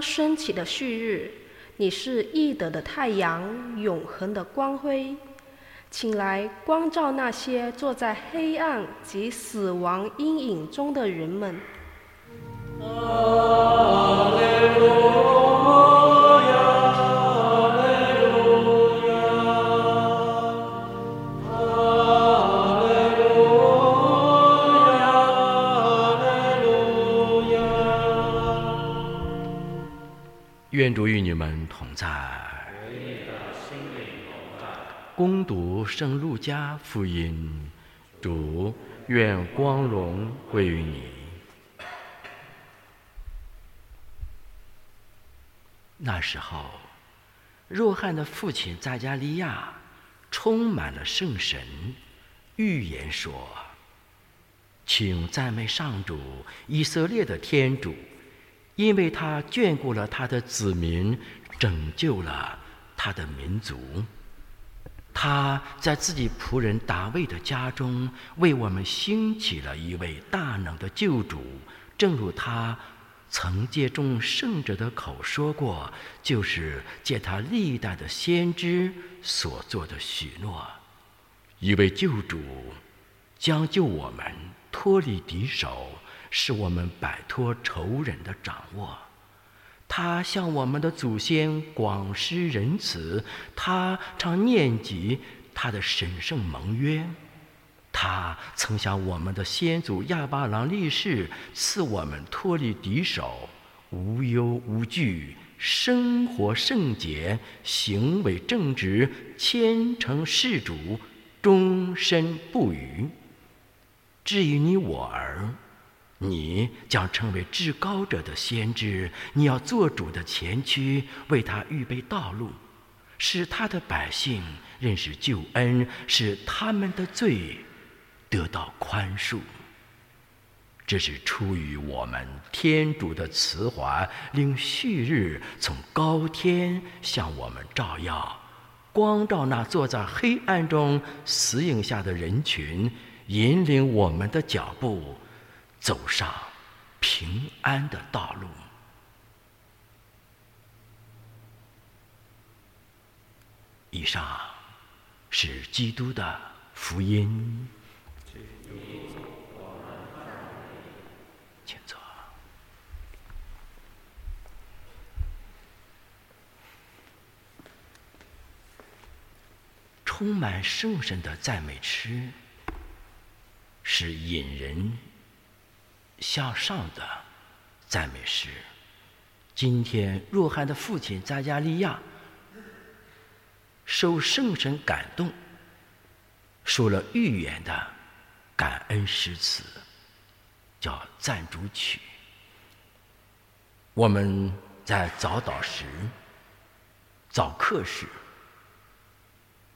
升起的旭日，你是易得的太阳，永恒的光辉，请来光照那些坐在黑暗及死亡阴影中的人们。愿主与你们同在。攻读圣路加福音，主愿光荣归于你。那时候，若翰的父亲扎加利亚充满了圣神，预言说：“请赞美上主，以色列的天主。”因为他眷顾了他的子民，拯救了他的民族。他在自己仆人大卫的家中，为我们兴起了一位大能的救主。正如他曾借众圣者的口说过，就是借他历代的先知所做的许诺：一位救主将救我们脱离敌手。使我们摆脱仇人的掌握。他向我们的祖先广施仁慈，他常念及他的神圣盟约。他曾向我们的先祖亚巴郎立誓，赐我们脱离敌手，无忧无惧，生活圣洁，行为正直，虔诚事主，终身不渝。至于你我儿。你将成为至高者的先知，你要做主的前驱，为他预备道路，使他的百姓认识救恩，使他们的罪得到宽恕。这是出于我们天主的慈怀，令旭日从高天向我们照耀，光照那坐在黑暗中死影下的人群，引领我们的脚步。走上平安的道路。以上是基督的福音。请坐。充满圣神的赞美诗，是引人。向上的赞美诗。今天，若翰的父亲扎加利亚受圣神感动，说了预言的感恩诗词，叫赞主曲。我们在早祷时、早课时，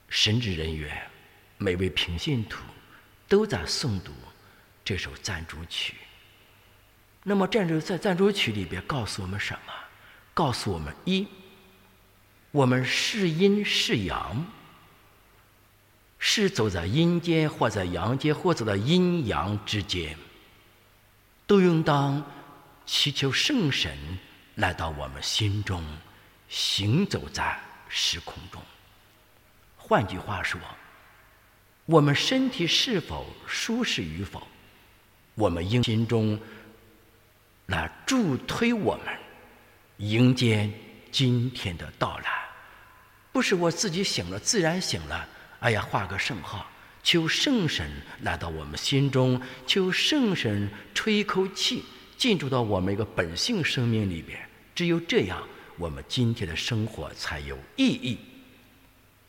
神职人员、每位平信徒都在诵读这首赞主曲。那么，战争在赞主曲里边告诉我们什么？告诉我们：一，我们是阴是阳，是走在阴间或在阳间，或走在阴阳之间，都应当祈求圣神来到我们心中，行走在时空中。换句话说，我们身体是否舒适与否，我们应心中。来助推我们迎接今天的到来，不是我自己醒了自然醒了。哎呀，画个圣号，求圣神来到我们心中，求圣神吹一口气进入到我们一个本性生命里边。只有这样，我们今天的生活才有意义。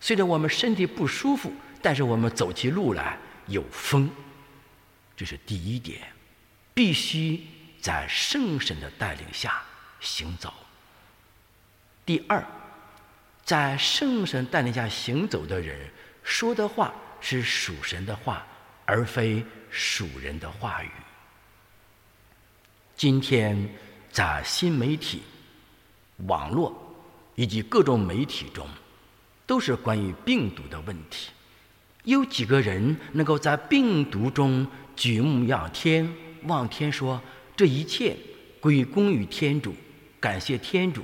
虽然我们身体不舒服，但是我们走起路来有风，这是第一点，必须。在圣神的带领下行走。第二，在圣神带领下行走的人说的话是属神的话，而非属人的话语。今天在新媒体、网络以及各种媒体中，都是关于病毒的问题。有几个人能够在病毒中举目仰天、望天说？这一切归功于天主，感谢天主，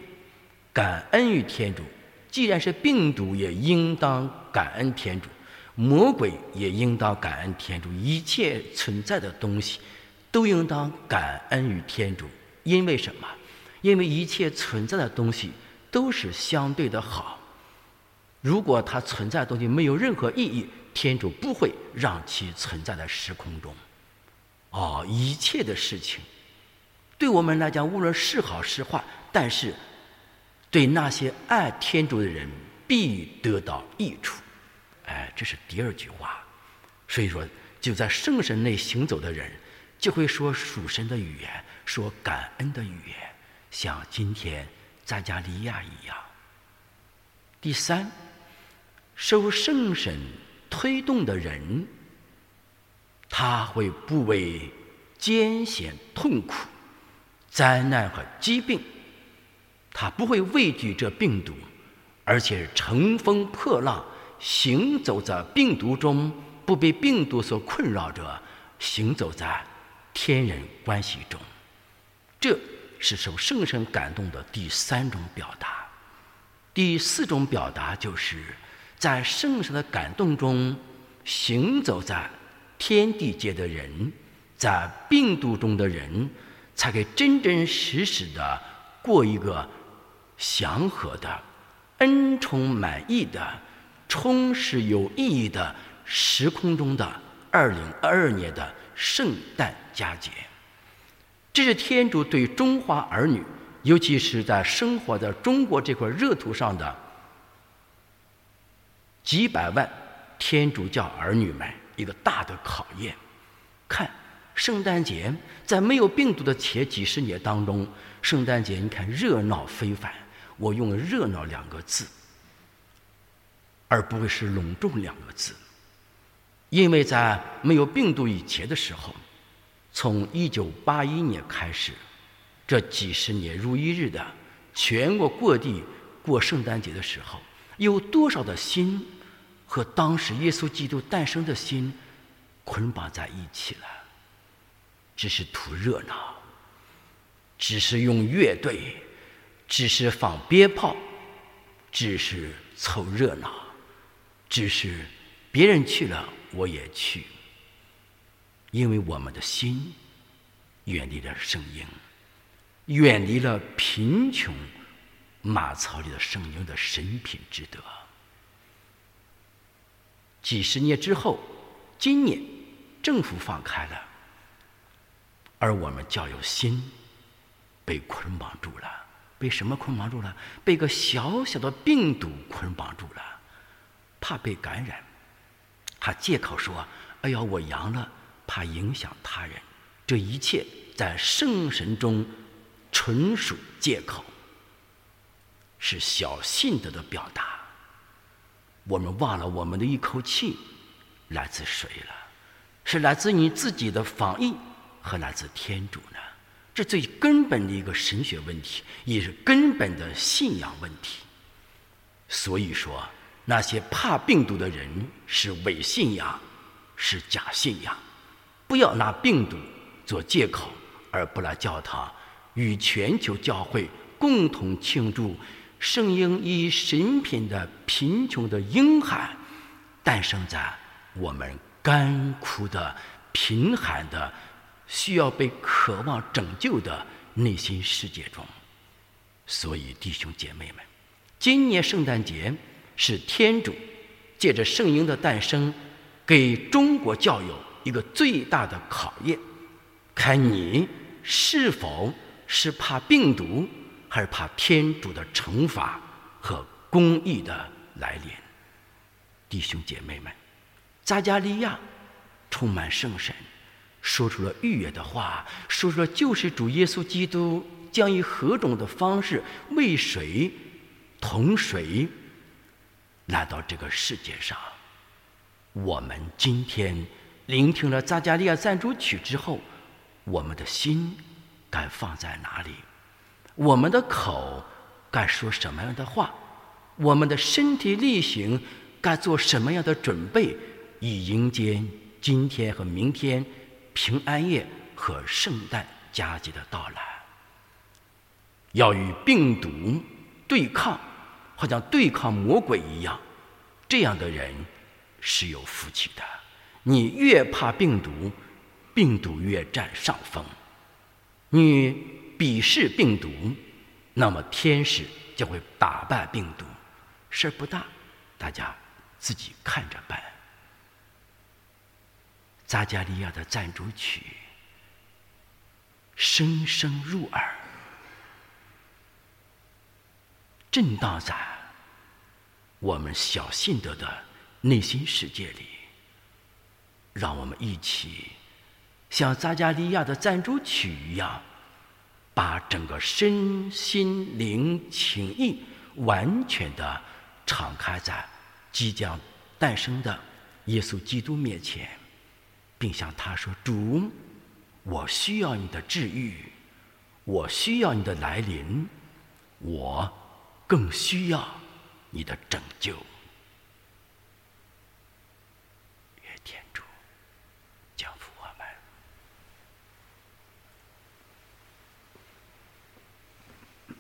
感恩于天主。既然是病毒，也应当感恩天主；魔鬼也应当感恩天主。一切存在的东西，都应当感恩于天主。因为什么？因为一切存在的东西都是相对的好。如果它存在的东西没有任何意义，天主不会让其存在在时空中。哦，一切的事情，对我们来讲，无论是好是坏，但是对那些爱天主的人必得到益处。哎，这是第二句话。所以说，就在圣神内行走的人，就会说属神的语言，说感恩的语言，像今天在加利亚一样。第三，受圣神推动的人。他会不畏艰险、痛苦、灾难和疾病，他不会畏惧这病毒，而且乘风破浪，行走在病毒中，不被病毒所困扰着，行走在天人关系中。这是受圣神感动的第三种表达。第四种表达就是在圣神的感动中行走在。天地界的人，在病毒中的人，才可以真真实实的过一个祥和的、恩宠满意的、充实有意义的时空中的二零二二年的圣诞佳节。这是天主对中华儿女，尤其是在生活在中国这块热土上的几百万天主教儿女们。一个大的考验，看圣诞节在没有病毒的前几十年当中，圣诞节你看热闹非凡。我用“热闹”两个字，而不会是“隆重”两个字，因为在没有病毒以前的时候，从一九八一年开始，这几十年如一日的全国各地过圣诞节的时候，有多少的心？和当时耶稣基督诞生的心捆绑在一起了，只是图热闹，只是用乐队，只是放鞭炮，只是凑热闹，只是别人去了我也去，因为我们的心远离了圣婴，远离了贫穷马槽里的圣婴的神品之德。几十年之后，今年政府放开了，而我们教有心被捆绑住了。被什么捆绑住了？被个小小的病毒捆绑住了，怕被感染，他借口说：“哎呀，我阳了，怕影响他人。”这一切在圣神中纯属借口，是小信德的表达。我们忘了我们的一口气来自谁了？是来自你自己的防疫，和来自天主呢？这最根本的一个神学问题，也是根本的信仰问题。所以说，那些怕病毒的人是伪信仰，是假信仰。不要拿病毒做借口，而不来教堂与全球教会共同庆祝。圣婴以神品的贫穷的婴孩，诞生在我们干枯的、贫寒的、需要被渴望拯救的内心世界中。所以，弟兄姐妹们，今年圣诞节是天主借着圣婴的诞生，给中国教友一个最大的考验，看你是否是怕病毒。还是怕天主的惩罚和公义的来临，弟兄姐妹们，扎加利亚充满圣神，说出了预言的话，说出了救世主耶稣基督将以何种的方式为谁同谁来到这个世界上。我们今天聆听了扎加利亚赞主曲之后，我们的心该放在哪里？我们的口该说什么样的话？我们的身体力行该做什么样的准备，以迎接今天和明天平安夜和圣诞佳节的到来？要与病毒对抗，好像对抗魔鬼一样。这样的人是有福气的。你越怕病毒，病毒越占上风；你鄙视病毒，那么天使就会打败病毒。事儿不大，大家自己看着办。扎加利亚的赞主曲声声入耳，震荡在我们小信德的内心世界里。让我们一起像扎加利亚的赞主曲一样，把整个身心灵情意完全的敞开在即将诞生的耶稣基督面前。并向他说：“主，我需要你的治愈，我需要你的来临，我更需要你的拯救。”